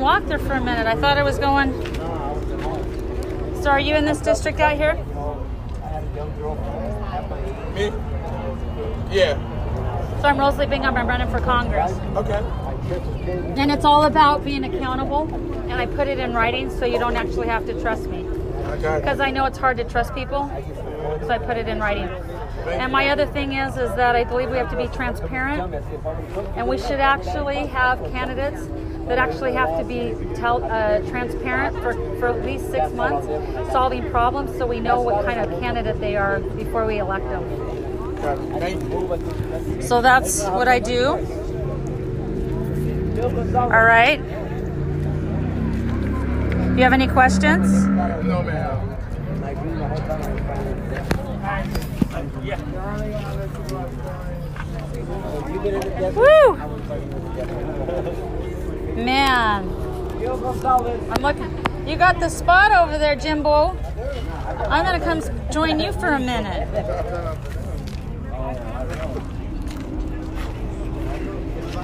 and walk there for a minute. I thought I was going. So, are you in this district out here? Me? Yeah. So, I'm Rosalie Bingham. I'm running for Congress. Okay. And it's all about being accountable. And I put it in writing so you don't actually have to trust me. Okay. Because I know it's hard to trust people. So I put it in writing. And my other thing is, is that I believe we have to be transparent, and we should actually have candidates that actually have to be tell, uh, transparent for, for at least six months, solving problems, so we know what kind of candidate they are before we elect them. Okay. Thank you. So that's what I do. All right. Do You have any questions? No, ma'am. Woo! Man. I'm looking. You got the spot over there, Jimbo. I'm gonna come join you for a minute.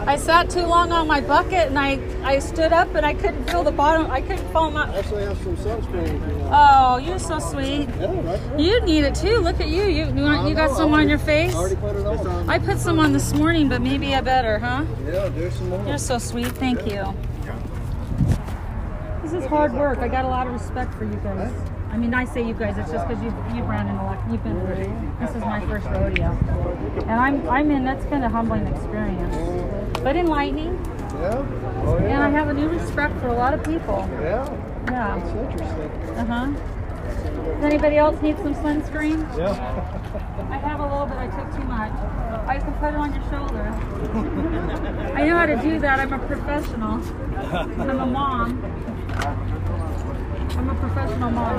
I sat too long on my bucket and I, I stood up and I couldn't feel the bottom. I couldn't feel my. Actually, have some sunscreen if you want. Oh, you're so sweet. Yeah, right. You need it too. Look at you. You you, want, you got some on your face? I already put it on. I put some on this morning, but maybe I better, huh? Yeah, there's some more. You're so sweet. Thank you. This is hard work. I got a lot of respect for you guys. I mean, I say you guys. It's just because you you've ran an elect. You've been through. This is my first rodeo, and I'm I'm in. That's been a humbling experience, but enlightening. Yeah? Oh, And I have a new respect for a lot of people. Yeah, Yeah. that's interesting. Uh huh. Does anybody else need some sunscreen? Yeah. I have a little bit. I took too much. I can put it on your shoulder. I know how to do that. I'm a professional. I'm a mom. I'm a professional mom.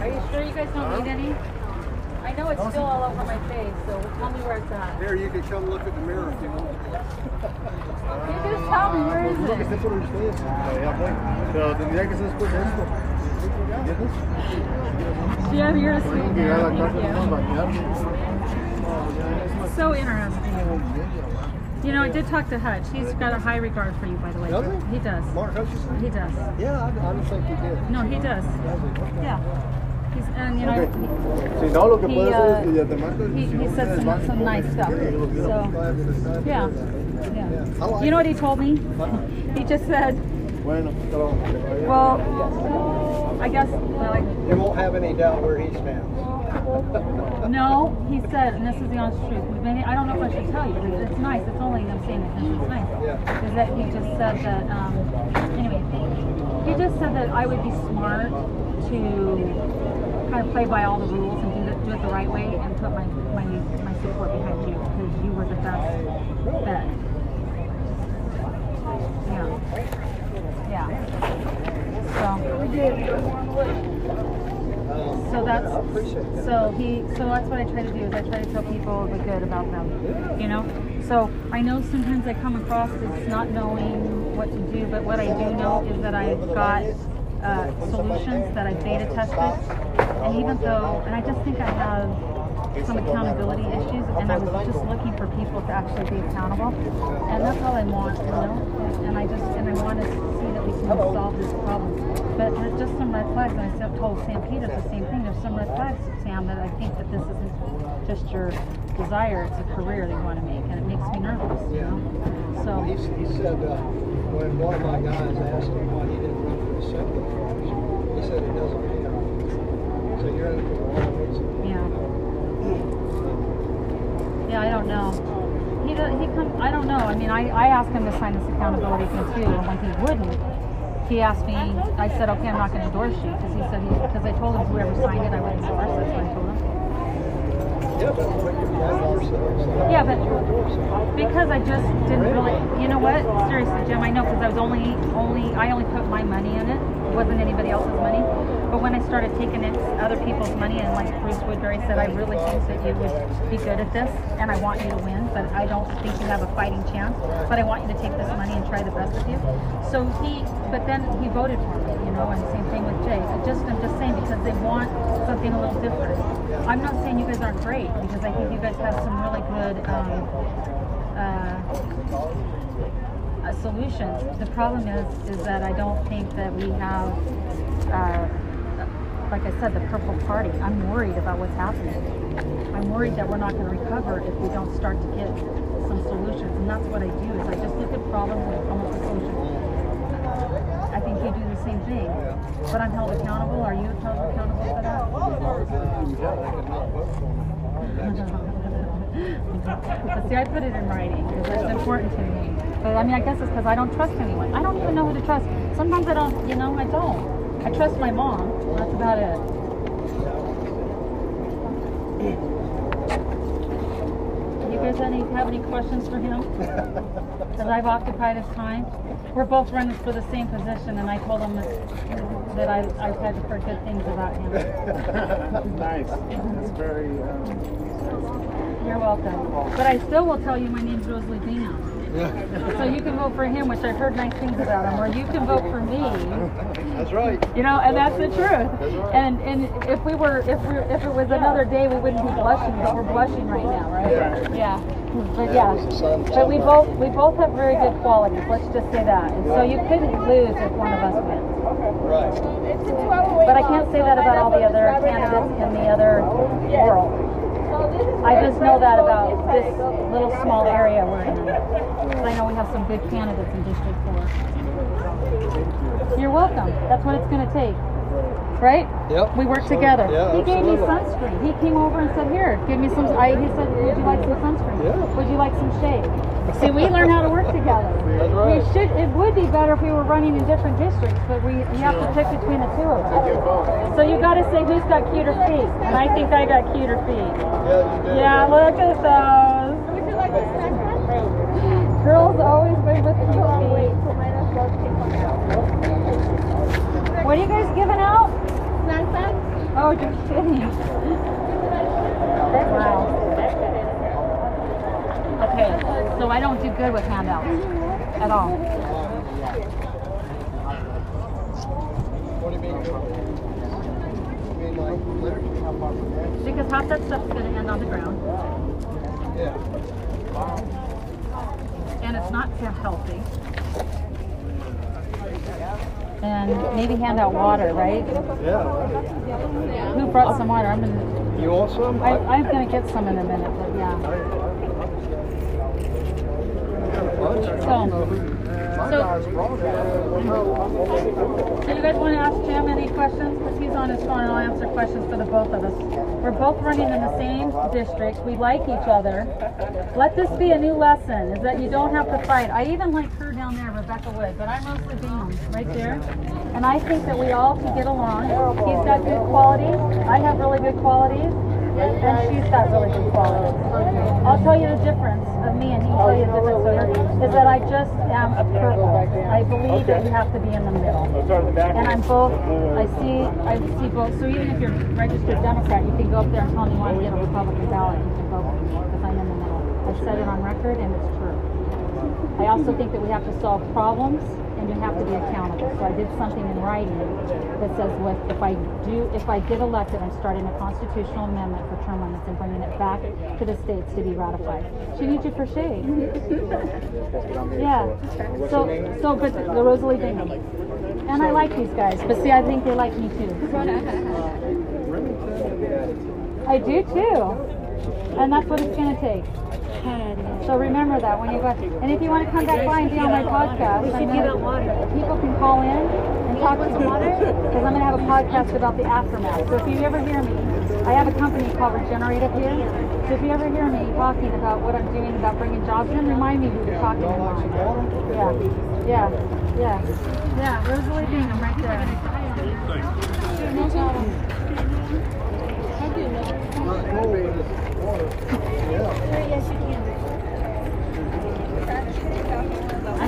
Are you sure you guys don't need any? I know it's still all over my face, so tell me where it's at. Here, you can come look at the mirror if you want. Can you just tell me where is it? está por ustedes. Ya voy. Pero tendría que ser después de esto. ¿Entiendes? Yeah, you're a sweet que llegar a la dad. casa y Thank you. So interesting. You know, I did talk to Hutch. He's got a high regard for you, by the way. Does he? He does. Mark Hutchison? He does. Yeah, I, I don't think he did. No, he does. Yeah. He's and you know Okay. Si no, he, uh, hacer es que ya te marco. he, he said some, some nice stuff. So yeah, yeah. You know what he told me? He just said, well, I guess well, I, You won't have any doubt where he stands. no. He said, and this is the honest truth. Maybe I don't know if I should tell you. but It's nice. It's only I'm saying it because it's nice. Yeah. Is that he just said that? Um, anyway, he just said that I would be smart to kind of play by all the rules and do, the, do it the right way and put my, my, my support behind you because you were the best bet. Yeah. Yeah. So, so that's so he so that's what I try to do is I try to tell people the good about them. You know? So I know sometimes I come across as not knowing what to do, but what I do know is that I've got uh, solutions that I beta tested. And even though and I just think I have some accountability issues and I was just looking for people to actually be accountable. And that's all I want, you know? And I just and I want to see that we can solve this problem. But there's just some red flags, and I said- told Sam Peters the same thing. There's some red flags, Sam, that I think that this isn't just your desire; it's a career that you want to make, and it makes me nervous. You know. So He, he said, uh, when one of my guys asked him why he didn't run for the second election, he said it doesn't pay off. So you're in it for the wrong reason. Yeah, yeah. I don't know. He does, he comes. I don't know. I mean, I, I asked him to sign this accountability thing too, and when he wouldn't, he asked me. I said, okay, I'm not going to endorse you because he said because I told him whoever signed it, I would endorse. That's what I told him. Yeah, but because I just didn't really, you know what? Seriously, Jim, I know because I was only, only, I only put my money in it. It wasn't anybody else's money. But when I started taking in other people's money, and like Bruce Woodbury said, I really think that you would be good at this, and I want you to win, but I don't think you have a fighting chance. But I want you to take this money and try the best with you. So he, but then he voted for me, you know, and same thing with Jay. I just, I'm just saying because they want something a little different. I'm not saying you guys aren't great because I think you guys have some really good um, uh, uh, solutions. The problem is, is that I don't think that we have, uh, like I said, the purple party. I'm worried about what's happening. I'm worried that we're not going to recover if we don't start to get some solutions. And that's what I do is I just look at problems and come up with solutions. I think you do the same thing. But I'm held accountable. Are you held accountable for that? See, I put it in writing because it's important to me. But I mean, I guess it's because I don't trust anyone. I don't even know who to trust. Sometimes I don't, you know, I don't. I trust my mom. That's about it. You guys any have any questions for him? Because I've occupied his time. We're both running for the same position, and I told him that, that I, I've had heard good things about him. nice. It's very. Um, You're welcome. But I still will tell you my name's Rosalie Bingham. So you can vote for him, which I've heard nice things about him, or you can vote for me. That's right. You know, and that's the truth. And and if we were if we if it was another day, we wouldn't be blushing, but we're blushing right now, right? Yeah. Yeah. But yeah. it's But we both we both have very good qualities. Let's just say that. And so you couldn't lose if one of us wins. Right. But I can't say that about all the other candidates in the other world. I just know that about this little small area we're in. I know we have some good candidates in District 4. You're welcome. That's what it's going to take. Right? Yep. We work together. yeah, he gave me sunscreen. He came over and said, "Here, give me some." I, he said, "Would you like some sunscreen? Yeah. Would you like some shade?" See, we learn how to work together. That's right. We should. It would be better if we were running in different districts, but we you have to pick between the two of us. So you got to say who's got cuter feet, and I think I got cuter feet. Yeah, you did. Yeah, look at those. Girls always bring with cute feet. What are you guys giving out? Oh, you're kidding. Wow. So I don't do good with handouts at all. What do you mean? You mean like litter? Because half that stuff's gonna end on the ground, and it's not so healthy. And maybe hand out water, right? Yeah. Who brought some water? I'm gonna, You want some? I, I'm gonna get some in a minute, but yeah. So, so you guys want to ask Jim any questions? Because he's on his phone and I'll answer questions for the both of us. We're both running in the same district. We like each other. Let this be a new lesson, is that you don't have to fight. I even like her down there, Rebecca Wood, but I'm mostly Bingham, right there. And I think that we all can get along. He's got good qualities. I have really good qualities. And she's got really good qualities. I'll tell you the difference of me and he tell you the difference of her is that I just am a purple. I believe that you have to be in the middle. start at the back. And I'm both, I see, I see both. So even if you're registered Democrat, you can go up there and tell me you want to get a Republican ballot and you can vote because I'm in the middle. I've said it on record and it's true. I also think that we have to solve problems and you have to be accountable. So I did something in writing that says, what if I do, if I get elected, I'm starting a constitutional amendment for term limits and bringing it back to the states to be ratified. She needs you for shade. Yeah. So, so, but the Rosalie Bingham. And I like these guys, but see, I think they like me too. I do too. And that's what it's going to take. So remember that when you go. And if you want to come back by and be on my podcast, we should give out water. People can call in and talk to me because I'm going to have a podcast about the aftermath. So if you ever hear me, I have a company called Regenerate up here. So if you ever hear me talking about what I'm doing about bringing jobs in, remind me who you're talking about. Yeah, yeah, yeah, yeah. Rosalie Bingham right there. I'm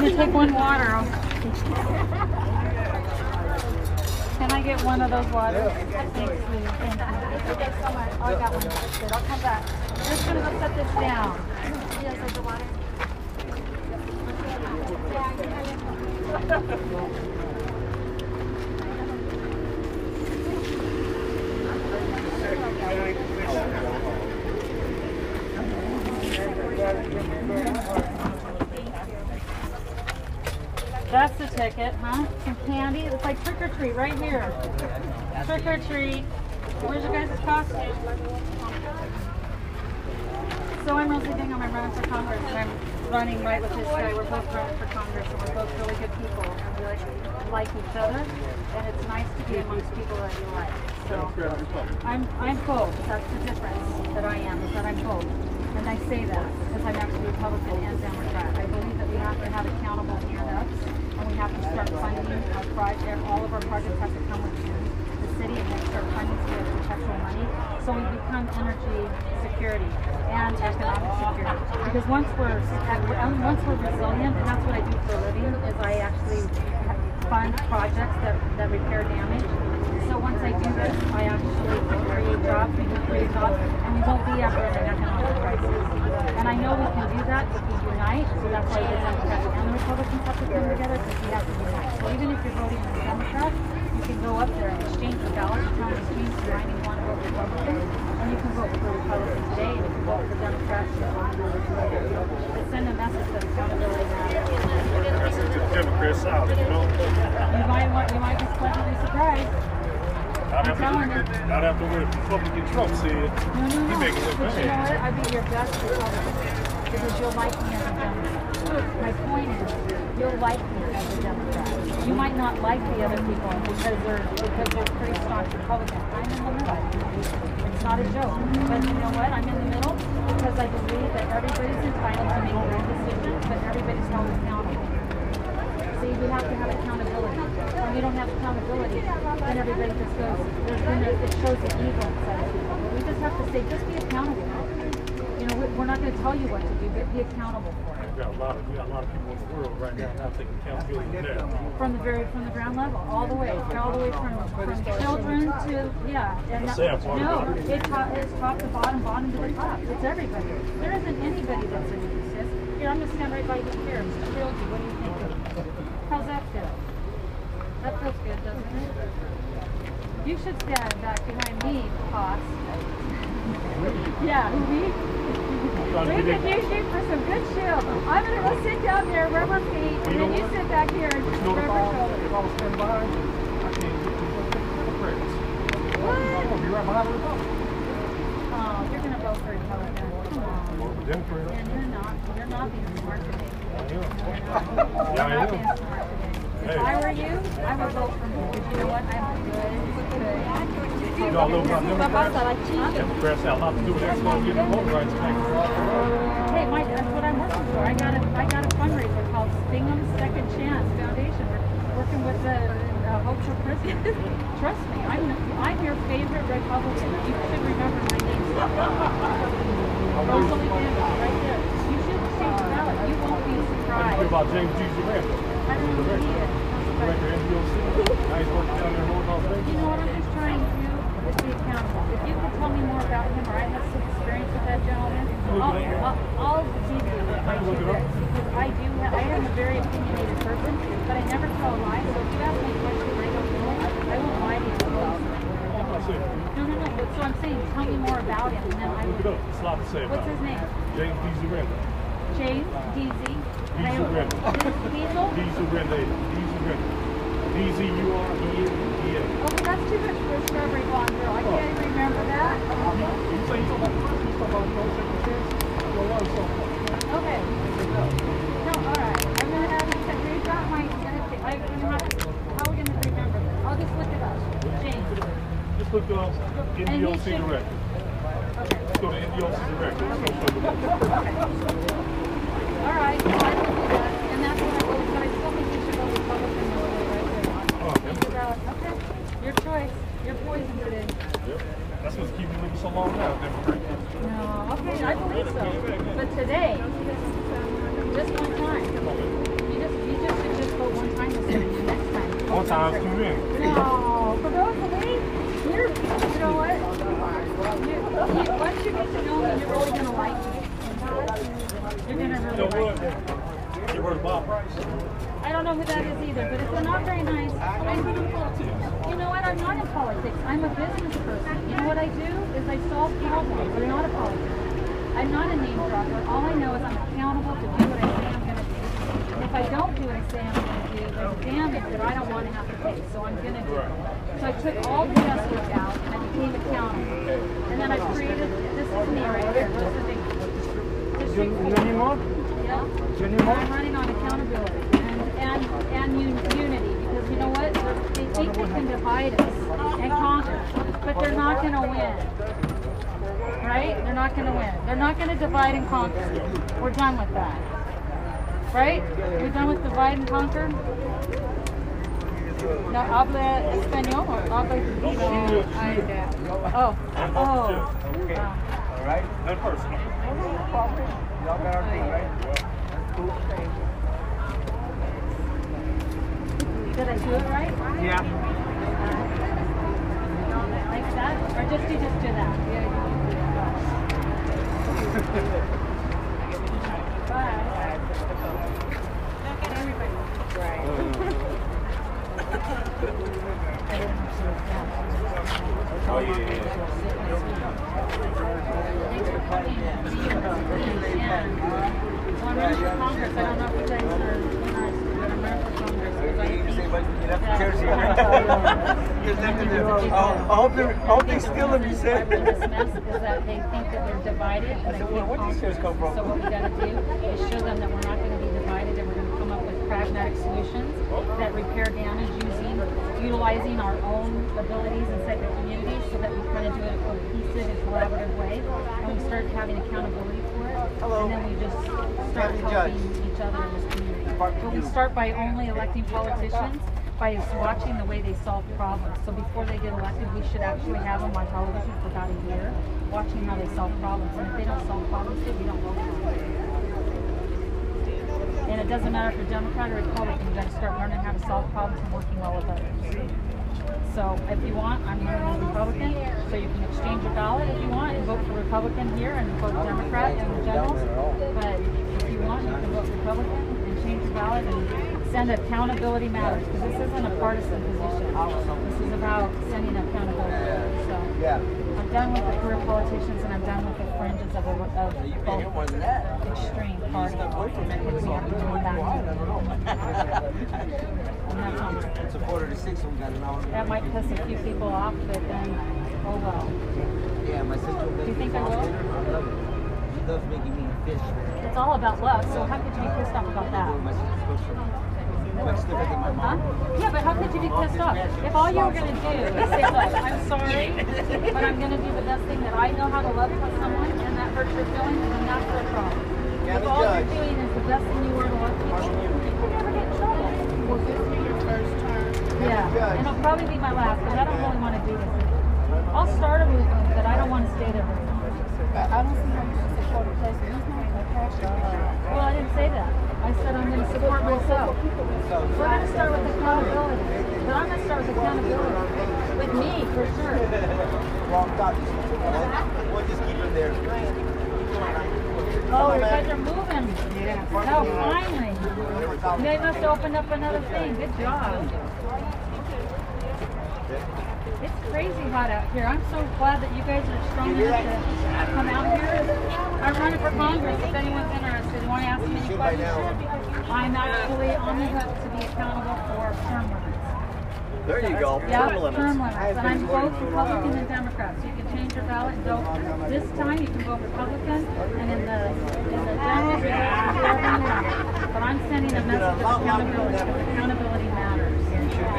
gonna take one water. Can I get one of those waters? Thanks. Thank you. So much. Oh, I got one. That's good. I'll come back. I'm just gonna go set this down. That's the ticket, huh? Some candy. It's like trick or treat right here. Trick or treat. Where's your guys' costume? So I'm Rosie Bingham. I'm running for Congress, and I'm running right with this guy. We're both running for Congress, and we're both really good people, and we like like each other. And it's nice to be amongst people that you like. So I'm I'm both. That's the difference that I am. Is that I'm both. And I say that because I'm actually a Republican and Democrat. I believe that we have to have accountable stand-ups, and we have to start funding our project. All of our projects have to come within the city and then start funding so we perpetual money. So we become energy security and economic security. Because once we're um, once we're resilient, and that's what I do for a living, is I actually fund projects that, that repair damage. So once I do this, I actually create jobs, we can create jobs, and we won't be ever in an economic. And I know we can do that if we unite, so that's why the Democrats and the Republicans have to come together, because we have to unite. So even if you're voting for Democrats, you can go up there and exchange the ballot, tell them exchange you want to vote Republican, and you can vote for the Republican today, and you can vote for Democrats tomorrow. But send a message that accountability matters. Democrat South, you know? You might want, you might be pleasantly surprised. Not after, you. not after Republican Trump said. No, no, He no. making it you know what? I'd be your best Republican because you'll like me as a Democrat. My point is, you'll like me as a Democrat. You might not like the other people because they're because they're pretty staunch Republican. I'm in the middle. It's not a joke. But you know what? I'm in the middle because I believe that everybody's entitled to make their own decisions, but everybody's held accountable. See, we have to have accountability. You don't have accountability, then everybody just goes, then it it shows the ego inside of people. But we just have to say, just be accountable. You know, we- we're not going to tell you what to do, but be accountable for it. We got a lot of, we got a lot of people in the world right now not taking accountability that. From the very, from the ground level, all the way, all the way from, from children to, yeah. And that- No, it's top, it's top to bottom, bottom to the top. It's everybody. There isn't anybody that's immune, sis. Here, I'm going to stand right by you here. Mr. Realty, what do you think? How's that feel? That feels good, doesn't it? You should stand back behind me, boss. Yeah, who we? Trying to We get could use you for some good shield. I'm gonna go sit down there, rub her feet, and then you what? sit back here and But you know, rub if I was, shoulders. if I was standing by, I can't get to the Democrats. I'm gonna be right behind the. Oh, you're gonna vote for Republican. Come on. Well, the And you're not. You're not being smart today. I am. Yeah, I am. being smart today. If. I were you, I would vote for me. Because you know what? I'm Hey, Mike, that's what I'm working for. I got a, I got a fundraiser called Bingham's Second Chance Foundation. We're working with the uh, Hope for Prison. Trust me, I'm, I'm your favorite Republican. You should remember my name. Rosalie Bingham, right there. You should change the ballot. You won't be surprised. What about James G. Zaranda? I don't know who he is. Now he's down there in North Las You know what I'm just trying to do is be accountable. If you could tell me more about him or I have some experience with that gentleman, I'll, I'll, I'll give you my two bits because I do have, I am a very opinionated person, but I never tell a lie. So if you ask me a question I don't know, I won't lie to you. I said, No, no, no. But so I'm saying, tell me more about him, and then I look it will. up. It's a lot to say What's his name? James D. Zaranda. James Deasy. Diesel Render. Diesel. Diesel Render. Diesel Render. D-Z-U-R-E-N-D-A. Okay, that's too much for a strawberry blonde girl. I can't remember that. You say you talking about the first, you talking about no? You'll learn something. Okay. No, all right. I'm gonna have you check. Got my. I'm gonna have. How are we gonna remember this? I'll just look it up. James. Just look up And he NDOC should- Okay. Let's go to NDOC Director. Let's go show you. All right. So I will do that. And that's what I will. But I still think you should go Republican all the way right there. Oh, Think about. Okay. Your choice. Your poison today. Yep. That's what's keeping me living so long now, No. Okay. I believe so. But today, just one time. You just you just should just vote one time this and Next time. One time's too many. No, for those of me, you're, you know what? You, you, once you get to know me, you're really gonna like me. You're gonna really like me. You heard Bob Price? I don't know who that is either, but it's not very nice, I've been in politics. You know what? I'm not in politics. I'm a business person. You know what I do? Is I solve problems. I'm not a politician. I'm not a name dropper. All I know is I'm accountable to do what I say I'm gonna do. If if I don't do what I say I'm going to do, there's damage that I don't want to have to pay. So I'm going to do it. So I took all the guesswork out and I became accountable. And then I created, this is me right here. This is the district You anymore? yeah. You And I'm running on accountability and and and un- unity you know what? They're- think they can divide us and conquer, but they're not going to win. Right? They're not going to win. They're not going to divide and conquer. We're done with that. Right? We're done with divide and conquer. No habla español or habla no, I, oh, oh. Wow. All right. Not personal. Oh, Y'all got our thing, right? Cool. Did I do it right? Yeah. Uh, like that? Or just you just do that? Yeah, you just do that. Bye. Look at everybody. Oh, yeah, yeah, yeah. Thanks for coming. Yeah. Well, I'm Congress. I don't know if you guys are interested, but I'm running for Congress. because I think- I hope they, I hope they steal them, you said. This mess is that uh, they think that we're divided they said, "Well, where'd these come from?" So what we gotta do is show them that we're not gonna be divided and we're gonna come up with pragmatic solutions that repair damage using, utilizing our own abilities inside the community so that we kind of do it in a cohesive and collaborative way. And we start having accountability for it. Hello. And then we just start Judge. helping each other in this community. We start by only electing politicians by watching the way they solve problems. So before they get elected, we should actually have them on television for about a year, watching how they solve problems. And if they don't solve problems, we don't vote for them. And it doesn't matter if you're Democrat or Republican, you gotta start learning how to solve problems and working well with others. So if you want, I'm running Republican, so you can exchange your ballot if you want and vote for Republican here and vote Democrat in the generals. But if you want, you can vote Republican ballot and send accountability matters, because this isn't a partisan position. This is about sending accountability. So Yeah. I'm done with the career politicians and I'm done with the fringes of, a, of both extreme parties that hit me up and back. And It's a quarter to six, we got an hour. that might piss a few people off, but then, oh well. Yeah, my sister. Do you think I will? Loves making me fish. It's all about love, so how could you be pissed off about that? My sister's cooks for me. Much different than my Huh? Yeah, but how could you be pissed off? If all you were gonna do is say, look, I'm sorry, but I'm gonna do the best thing that I know how to love for someone, and that hurts your feelings, then that's their problem. If all you're doing is the best thing you were to love people, you'll never get in trouble. Was this be your first term? Yeah, and it'll probably be my last, but I don't really wanna do this. I'll start a movement, but I don't wanna stay there very long. I I don't see how you should support a person. He's not a passion. Well, I didn't say that. I said I'm gonna support myself. We're gonna start with accountability, but I'm gonna start with accountability with me for sure. Wrong thought. We'll just keep it there. Oh, you guys are moving. Yeah. Oh, finally. They must open up another thing. Good job. It's crazy hot out here. I'm so glad that you guys are strong enough to come out here. I'm running for Congress. If anyone's interested, you want to ask me any questions? I'm actually on the hook to be accountable for term limits. There you go. Yeah, Term limits. term limits. And I'm both Republican and Democrat. So you can change your ballot and vote. This time you can vote Republican, and in the in the general, you can vote whoever you want. But I'm sending a message of accountability accountability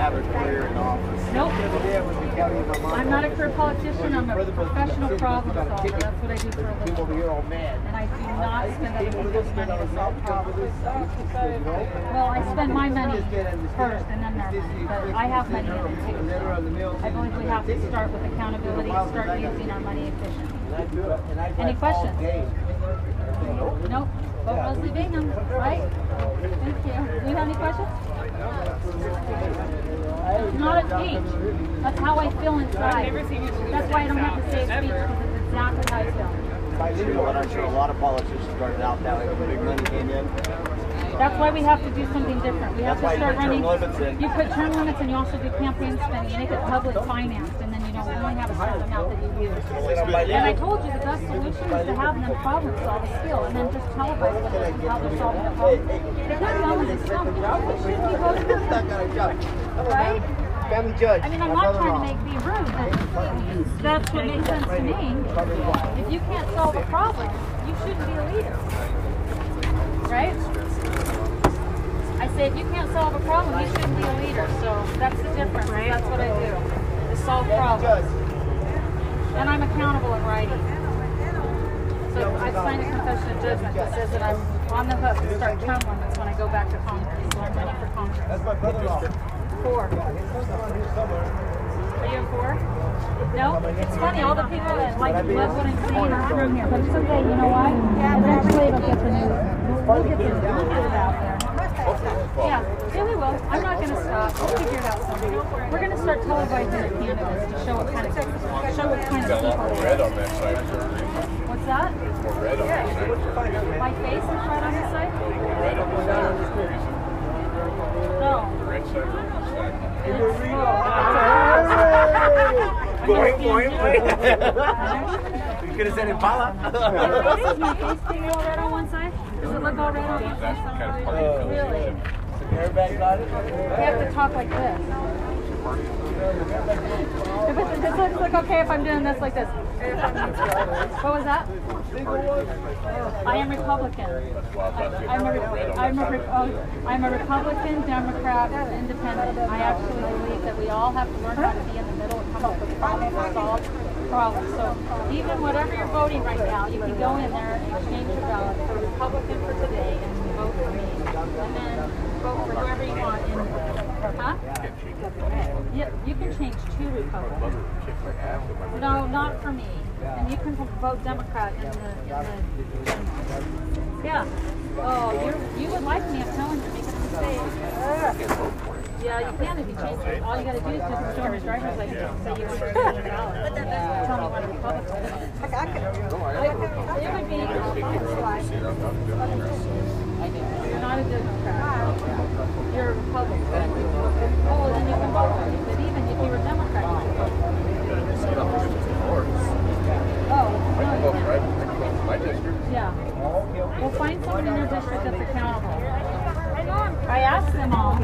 matters. You shouldn't have a career in office. Nope. Yeah, when we county my mom. I'm not a career politician. I'm a professional problem solver. That's what I do for a living. here all mad. And I do not spend other people's money to solve problems. Well, I spend my money first and then their money, but I have money in it too. I believe we have to start with accountability and start using our money efficiently. Any questions? Nope. Vote Leslie Bingham, right? Thank you. Do you have any questions? It's not a speech. That's how I feel inside. That's why I don't have to say a speech because it's exactly how I feel. You know what? I'm sure a lot of politicians started out that way when big money came in. That's why we have to do something different. We have That's to start running. You put term limits and you also do campaign spending. You make it public financed, and then you don't have a certain amount that you use. And I told you the best solution is to have them problem solve a skill and then just televise what they're, how they're solving the problem. They're dumb as a stump, you shouldn't be them, right? Family judge. I mean, I'm not trying to make be rude, but that's what makes sense to me. If you can't solve a problem, you shouldn't be a leader, right? I say if you can't solve a problem, you shouldn't be a leader. So that's the difference. That's what I do. Solve problems, and I'm accountable in writing. So I signed a confession of judgment that says that I'm on the hook to start term limits when I go back to Congress. So I'm running for Congress. That's my brother-in-law. Four. Are you in four? No? It's funny, all the people that like love what I'm saying are from here, but it's okay, you know why? Eventually it'll get the news. We'll get the it out there. Yeah, yeah, we will. I'm not gonna stop. We'll figure it out someday. We're gonna start televising the candidates to show what kind of show what kind of Got a lot people more red are. on that side for a reason. What's that? There's more red on that side for a reason. My face is right on this side? More red on the side for a reason. No. The red side or the side. Boing, boing, boing. You could have said Impala. Is my face being all red on one side? Does it look all red on one That's the side? kind of party you. Really? Everybody got it? We have to talk like this. If it's, this looks like okay if I'm doing this like this. What was that? I am Republican. I, I'm a, I'm a, oh, I'm a Republican, Democrat, Independent. I actually believe that we all have to learn how to be in the middle and come up with problems and solve problems. So even whatever you're voting right now, you can go in there and exchange your ballot for Republican for today and vote for me. And then vote for whoever you want in, huh? Yeah, you can change to Republican. No, not for me. And you can vote Democrat in the, in the, yeah. Oh, you you would like me, I'm telling you, making a mistake. Yeah, you can if you change it. All you gotta do is just show your driver's license and say you want to on the ballot. Tell me what Republican. It would be, you're not a Democrat. You're a Republican. But even if you were Democrat, you vote. Oh, no, my district. Yeah. Well, find someone in your district that's accountable. I asked them all.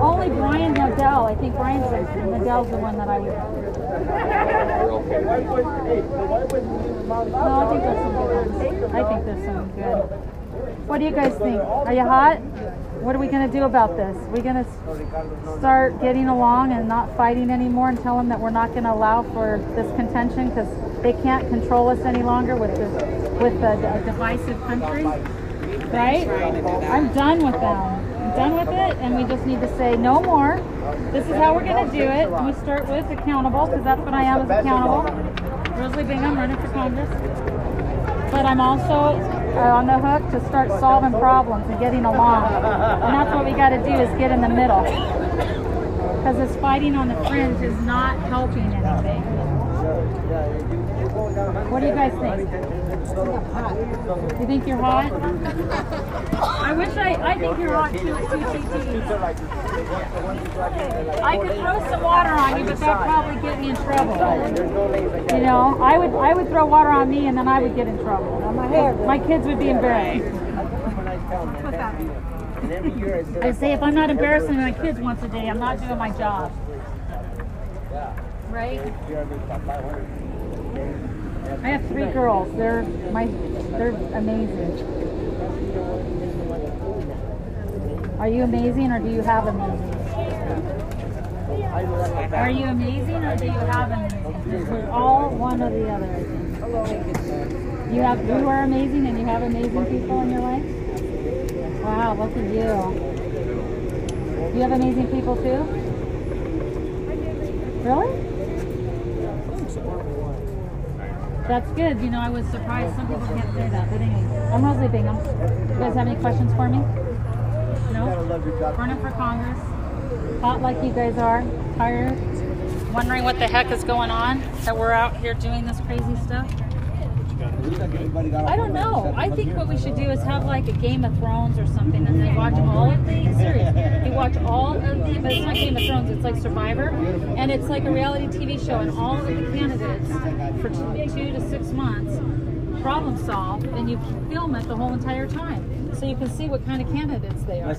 Only Brian Nadell. I think Brian Nadell's the one that I would. No, I think there's some good. I think there's some good. What do you guys think? Are you hot? What are we going to do about this? Are we going to start getting along and not fighting anymore and tell them that we're not going to allow for this contention because they can't control us any longer with the with d- divisive country? Right? I'm done with them. I'm done with it, and we just need to say no more. This is how we're going to do it. We start with accountable because that's what I am is accountable. Rosalie Bingham, running for Congress. But I'm also Uh, on the hook to start solving problems and getting along. And that's what we got to do is get in the middle. Because this fighting on the fringe is not helping anything. What do you guys think? You think you're hot? I wish I, I think you're hot too at 2TTs. I could throw some water on you, but that'd probably get me in trouble. You know, I would I would throw water on me and then I would get in trouble. My kids would be embarrassed. I say if I'm not embarrassing my kids once a day, I'm not doing my job. Right? I have three girls. They're my they're amazing. Are you amazing or do you have amazing? Are you amazing or do you have amazing? We're all one or the other. You have you are amazing and you have amazing people in your life? Wow, look at you. You have amazing people too? Really? That's good. You know, I was surprised. Some people can't say that. But anyway, I'm Rosalie Bingham. Um, you guys have any questions for me? No? Running for Congress. Hot like you guys are. Tired. Wondering what the heck is going on. That we're out here doing this crazy stuff. I don't know. I think what we should do is have like a Game of Thrones or something, and then watch all of the series. You watch all of the, but it's not Game of Thrones. It's like Survivor, and it's like a reality TV show, and all of the candidates for two, two to six months problem solve, and you film it the whole entire time, so you can see what kind of candidates they are.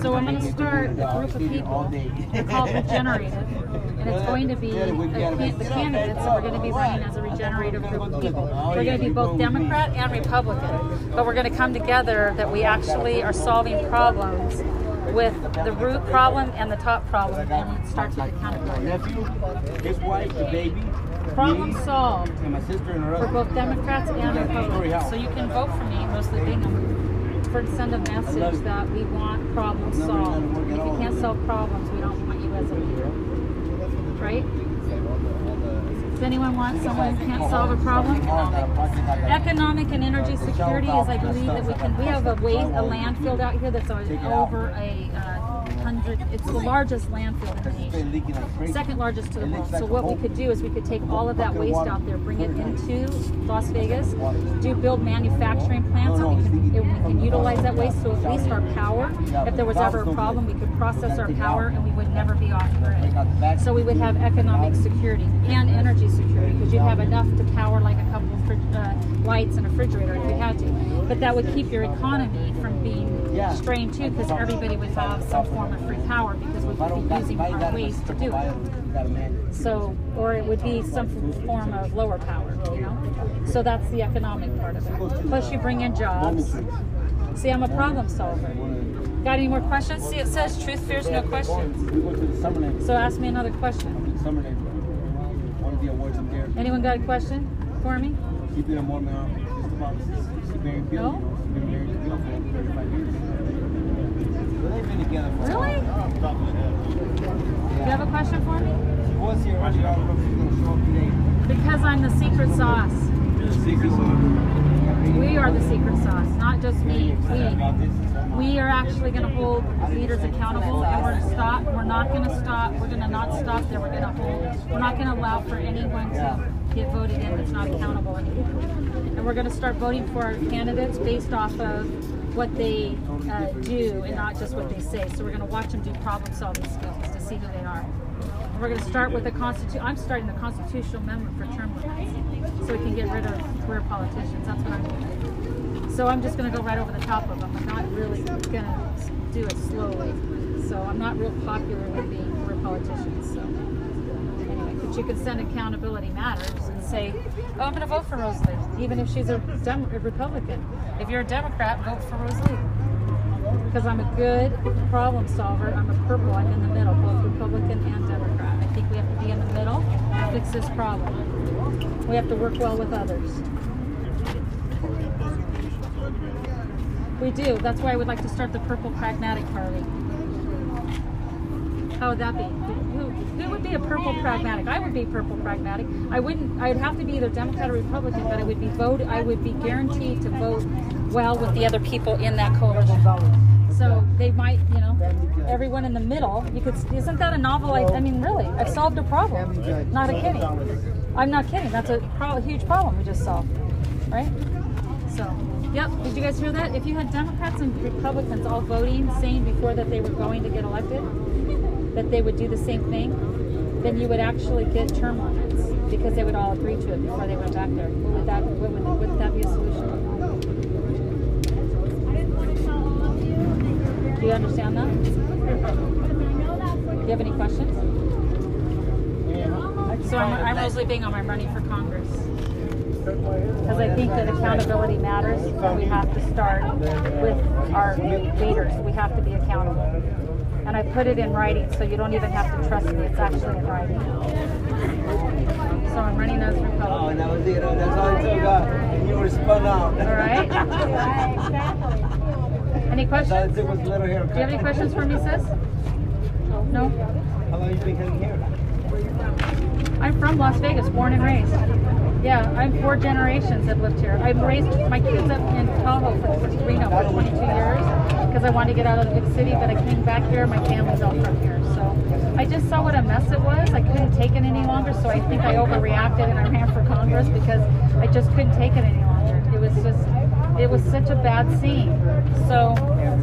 So I'm going to start a group of people. They're called Regenerative, and it's going to be can- the candidates that are going to be running as a regenerative group of people. We're going to be both Democrat and Republican, but we're going to come together that we actually are solving problems with the root problem and the top problem, and it starts with accountability. nephew, his wife, the baby, Problem solved and my sister and her for both Democrats and Republicans. So you can vote for me, Rosalie Bingham, for to send a message that we want problems solved. If you can't solve problems, we don't want you as a leader. Right? Does anyone want someone who can't solve a problem? Economic and energy security is, I believe, that we can. We have a waste, a landfill out here that's over a uh, hundred. It's the largest landfill in the nation second largest to the world. So what we could do is we could take all of that waste out there, bring it into Las Vegas, do build manufacturing plants, and we can, and we can utilize that waste. So at least our power, if there was ever a problem, we could process our power and we would never be off grid. So we would have economic security and energy security because you'd have enough to power like a couple of uh, lights and a refrigerator if you had to. But that would keep your economy from being strained too because everybody would have some form of free power because we would be using our waste to do it. So, or it would be some form of lower power, you know? So that's the economic part of it. Plus you bring in jobs. See, I'm a problem solver. Got any more questions? See, it says truth fears no questions. We went to the summer night. So ask me another question. Summer night. One of the awards up there. Anyone got a question for me? She's a Mormon now. Just about. She's married Bill. No? Been married to Bill for 35 years. So they've been together for Really? Do You have a question for me? She was here earlier. I don't know if she's going to show up today. Because I'm the secret sauce. We are the secret sauce, not just me. We. We are actually going to hold leaders accountable, and we're to stop. We're not going to stop. We're going to not stop there. We're going to hold. We're not going to allow for anyone to get voted in that's not accountable anymore. And we're going to start voting for our candidates based off of what they uh, do and not just what they say. So we're going to watch them do problem-solving skills to see who they are. And we're going to start with the constitution. I'm starting the constitutional amendment for term limits, so we can get rid of career politicians. That's what I'm doing. So I'm just going to go right over the top of them. I'm not really going to do it slowly. So I'm not real popular with being career politicians. So but you can send accountability matters and say, "Oh, I'm going to vote for Rosalie, even if she's a, Dem- a Republican. If you're a Democrat, vote for Rosalie." Because I'm a good problem solver. I'm a purple. I'm in the middle, both Republican and Democrat. I think we have to be in the middle to fix this problem. We have to work well with others. We do. That's why I would like to start the Purple Pragmatic Party. How would that be? Would be a purple pragmatic? I would be purple pragmatic. I wouldn't. I'd have to be either Democrat or Republican, but I would be vote. I would be guaranteed to vote well with the other people in that coalition. So they might, you know, everyone in the middle. You could. Isn't that a novel? I, I mean, really, I've solved a problem. Not a kidding. I'm not kidding. That's a pro- huge problem we just solved, right? So, yep. Did you guys hear that? If you had Democrats and Republicans all voting, saying before that they were going to get elected, that they would do the same thing, then you would actually get term limits because they would all agree to it before they went back there. Would that would, would, would that be a solution? Do you understand that? Do you have any questions? So I'm, I'm Rosalie Bingham. I'm running for Congress because I think that accountability matters, we have to start with our leaders. We have to be accountable. And I put it in writing, so you don't even have to trust me. It's actually in writing. So I'm running as Oh, Republican. that was it. Oh, That's all it took. Uh, you were spun out. All right. Any questions? was little haircut. Do you have any questions for me, sis? No? How long you been cutting hair? I'm from Las Vegas, born and raised. Yeah, I'm four generations have lived here. I've raised my kids up in Tahoe for, for Reno for 22 years because I wanted to get out of the big city, but I came back here. My family's all from here, so I just saw what a mess it was. I couldn't take it any longer, so I think I overreacted and I ran for Congress because I just couldn't take it any longer. It was just, it was such a bad scene. So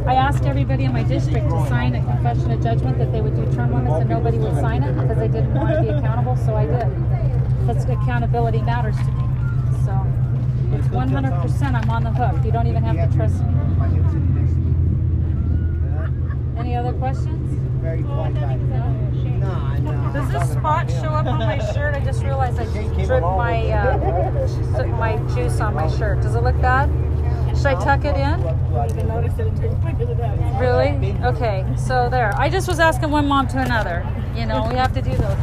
I asked everybody in my district to sign a confession of judgment that they would do term limits and nobody would sign it because they didn't want to be accountable, so I did. That's accountability matters to me. So it's 100% I'm on the hook. You don't even have to trust me. Any other questions? Does this spot show up on my shirt? I just realized I dripped my uh, so- my juice on my shirt. Does it look bad? Should I tuck it in? Really? Okay. So there. I just was asking one mom to another. You know, we have to do those.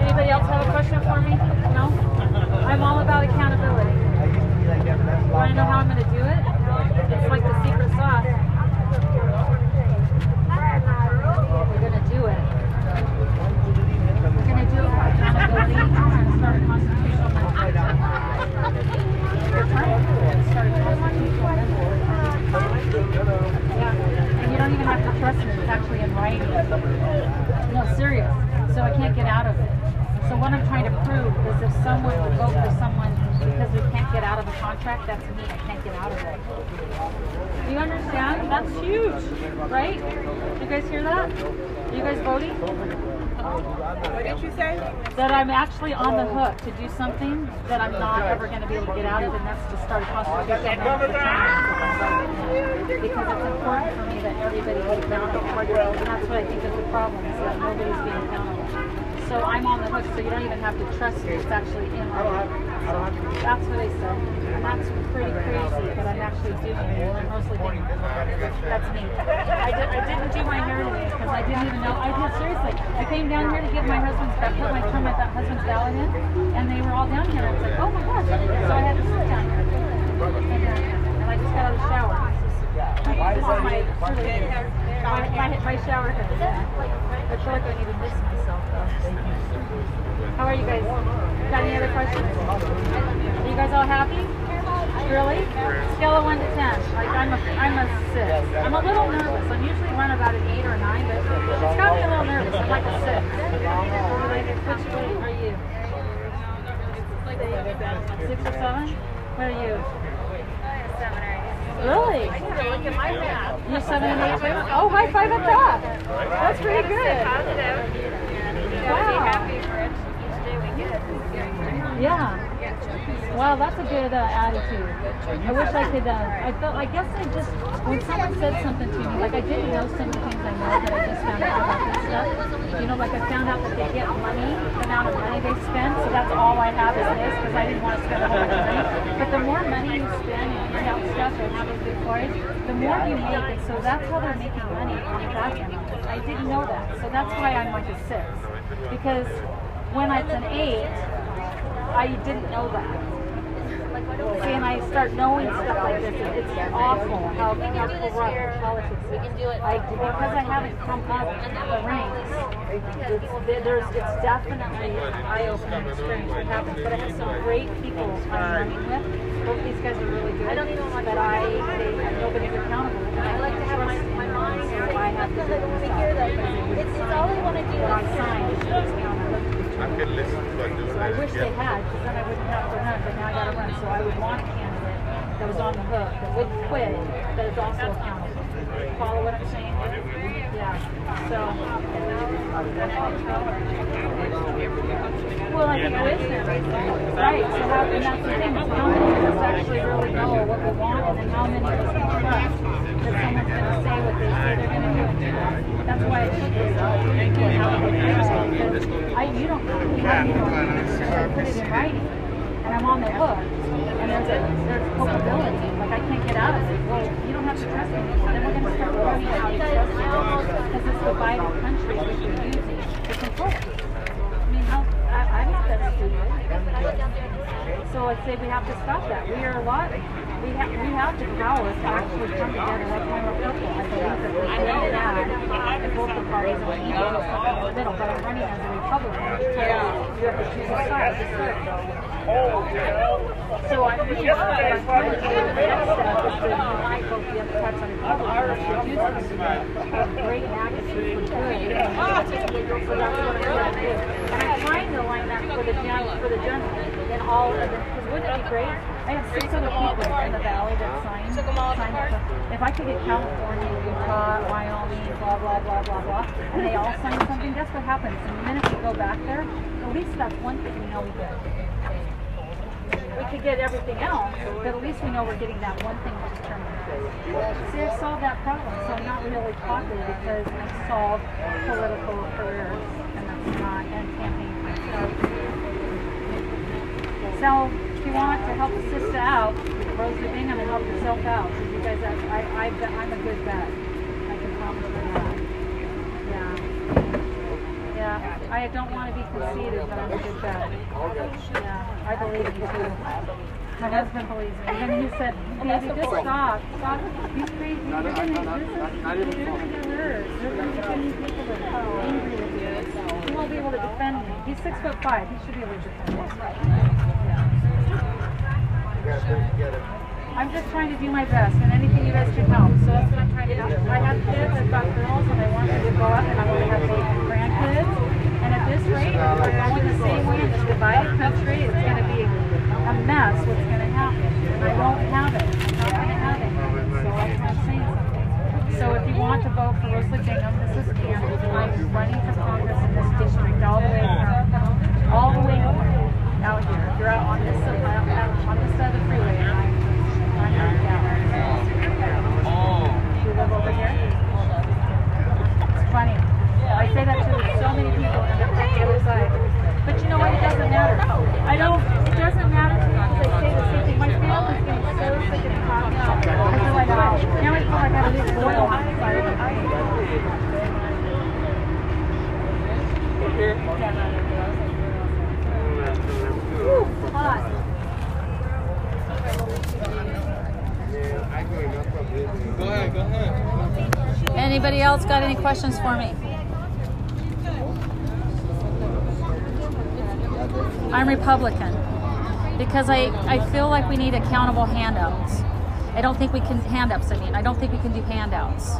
Anybody else have a question for me? No? I'm all about accountability. Want to know how I'm going to do it? It's like the secret sauce. We're going to do it. We're going to do it for accountability. We're going to start a constitutional amendment. Your turn. Start a constitutional amendment. Yeah. And don't even to trust me. It's actually in writing. No, serious. So I can't get out of it. So what I'm trying to prove is if someone will vote for someone because they can't get out of a contract, that's me. I can't get out of it. Do you understand? That's huge, right? You guys hear that? Are You guys voting? What did you say? That I'm actually on the hook to do something that I'm not ever going to be able to get out of, and that's to start a constitutional amendment for China. Because it's important for me that everybody be accountable. And that's what I think is the problem, is that nobody's being accountable. So I'm on the hook, so you don't even have to trust me. It's actually in my That's what I said. And that's pretty crazy, but I'm actually doing it. I'm mostly doing it. That's me. I, did, I didn't do my hair today because I didn't even know. I did, seriously. I came down here to give my husband's, I put my, turn my husband's ballot in, and they were all down here. I was like, oh my gosh. So I had to sit down here. And, I just got out of the shower. This is my, my, my, my shower head. I feel like I need to miss. How are you guys? Got any other questions? Are you guys all happy? Really? Scale of one to ten. Like I'm a I'm a six. I'm a little nervous. I'm usually run about an eight or a nine, but it's got me a little nervous. I'm like a six. Which way are you? Six or seven? What are you? Really? Look at my map. You're seven and eight too? Oh, high five at that. That's pretty good. Yeah. Wow, that's a good uh, attitude. I wish I could. Uh, I felt. I guess I just when someone said something to me, like I didn't know some of the things I know that I just found out about this stuff. You know, like I found out that they get money, the amount of money they spend. So that's all I have is this because I didn't want to spend a whole bunch of money. But the more money you spend and you help stuff and have a good toys, the more you make. And so that's how they're making money on the back end. I didn't know that, so that's why I'm like a six because when it's an eight. I didn't know that. See, and I start knowing stuff like this. It, it's awful how, how corrupt politics is. I, because I haven't come up the ranks, it's, there's, it's definitely an eye-opening experience what happens. But I have some great people I'm running with. Both these guys are really good. I don't even want But I, they, nobody's accountable. And I like to have my. I is it wish they had, because then I wouldn't have to run, but now I gotta run. So I would want a candidate that was on the hook, that would quit, that is also accountable. Follow what I'm saying? Yeah. So. Well, I think wisdom. Right. So how, and that's the thing, is how many of us actually really know what we want, and then how many of us can I this. I, you don't, have put it in writing, and I'm on the hook, and there's there's culpability, like I can't get out of it. Well, you don't have to trust me anymore, then we're gonna start learning how to trust because the Bible country that you're using to control. I mean, I'm not that stupid. So I'd say we have to stop that. We are a lot, we have, we have the power to actually come together, that's why we're purple. I believe that we can add in both the parties, and we need to go something in the middle, but I'm running as a Republican. You have to choose a side, So I think I'm trying to do is the next step is to unite both the Democrats and Republicans to do something great magnitude for good. So that's what I'm to do. And I'm trying to line that for the gen, for the gentlemen and all of them. Because wouldn't it be great? I have six other people in the valley that signed, signed up. If I could get California, Utah, Wyoming, blah, blah, blah, blah, blah, and they all sign something, guess what happens? And the minute we go back there, at least that's one thing we know we did we could get everything else, but at least we know we're getting that one thing which is terminated. See, I've solved that problem, so I'm not really popular because I've solved political careers, and that's not, and campaign myself. So, if you want to help a sister out, Rosie Bingham and help yourself out, because you guys, have, I, I, I'm a good bet. I can promise that. Yeah. Yeah, I don't want to be conceited, but I'm a good bet. Yeah, I believe in you too. My husband believes me. Even he said, baby, just stop. Stop. You crazy. You're you're gonna get hurt. Gonna be too many people that are angry with you. He won't be able to defend me. He's six foot five. He should be able to defend me. I'm just trying to do my best, and anything you guys can help. So that's what I'm trying to do. I have kids, I've got girls, and I want them to grow up, and I'm going to have grandkids. And at this rate, if we're going the same way in this divided country, it's going to be a mess what's going to happen. And I won't have it. I'm not going to have it. So I'm not saying something. So if you want to vote for Rosalie Bingham, this is Pam. I'm running for Congress in this district all the way from, all the way out here. You're out on this, side- out, out on this side of the freeway, and I'm, I'm out down. You live over here? It's funny. I say that to so many people and they're from the other side. But you know what? It doesn't matter. I don't, it doesn't matter to me because I say the same thing. My family's getting so sick and tired now. I feel like, oh, now I feel like I have this oil on the side of me. Whew, hot. Go ahead, go ahead. Anybody else got any questions for me? I'm Republican because I, I feel like we need accountable handouts. I don't think we can handouts. I mean, I don't think we can do handouts.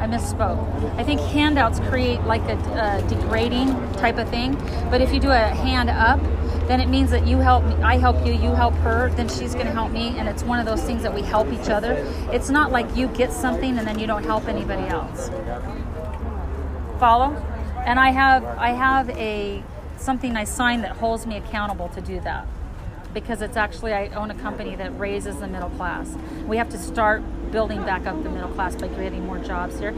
I misspoke. I think handouts create like a, a degrading type of thing. But if you do a hand up, then it means that you help me, I help you, you help her, then she's going to help me, and it's one of those things that we help each other. It's not like you get something and then you don't help anybody else. Follow? And I have I have a something I signed that holds me accountable to do that because it's actually I own a company that raises the middle class. We have to start building back up the middle class by creating more jobs here.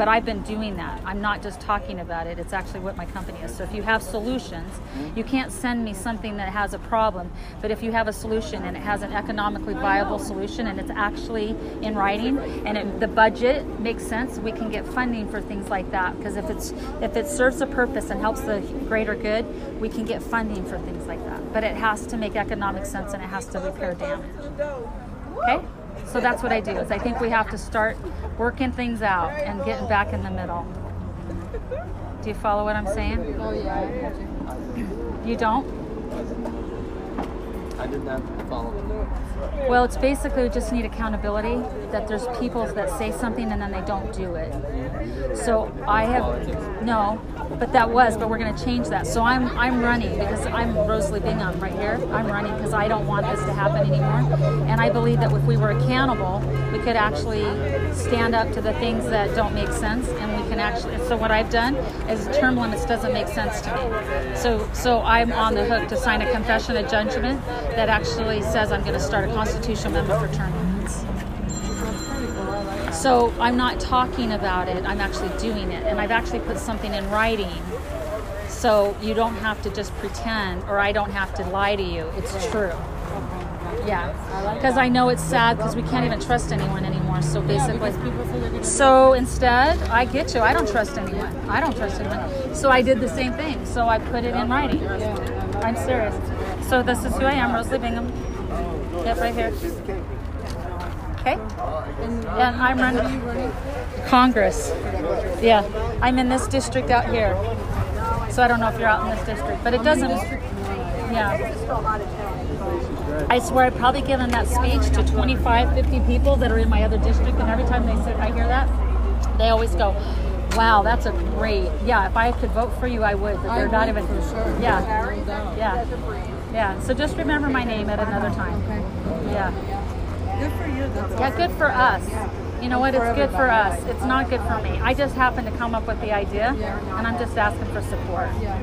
But I've been doing that. I'm not just talking about it. It's actually what my company is. So if you have solutions, mm-hmm. you can't send me something that has a problem. But if you have a solution and it has an economically viable solution and it's actually in writing and it, the budget makes sense, we can get funding for things like that. Because if it's if it serves a purpose and helps the greater good, we can get funding for things like that. But it has to make economic sense and it has to repair damage. Okay? So that's what I do. Is I think we have to start working things out and getting back in the middle. Do you follow what I'm saying? Oh, yeah. You don't? I did not follow. Well, it's basically we just need accountability. That there's people that say something and then they don't do it. So I have no, but that was. But we're going to change that. So I'm I'm running because I'm Rosalie Bingham right here. I'm running because I don't want this to happen anymore. And I believe that if we were accountable, we could actually stand up to the things that don't make sense, and we can actually. So what I've done is term limits doesn't make sense to me. So so I'm on the hook to sign a confession of judgment that actually says I'm going to start a constitutional amendment for term limits. So I'm not talking about it, I'm actually doing it. And I've actually put something in writing. So you don't have to just pretend, or I don't have to lie to you. It's true. Yeah. Because I know it's sad because we can't even trust anyone anymore. So basically. So instead, I get you. I don't trust anyone. I don't trust anyone. So I did the same thing. So I put it in writing. I'm serious. So this is who I am, Rosalie Bingham. Yep, right here. Okay. And I'm running Congress. Yeah, I'm in this district out here. So I don't know if you're out in this district, but it doesn't. Yeah. I swear I've probably given that speech to 25, 50 people that are in my other district, and every time they sit, I hear that, they always go, "Wow, that's a great. Yeah, if I could vote for you, I would." But they're not even. for sure. Yeah, yeah, yeah. So just remember my name at another time. Okay. Yeah, Good for you. That's yeah. awesome. Good for us. You know what? It's good for us. It's not good for me. I just happened to come up with the idea, Yeah. and I'm just asking for support. Yeah.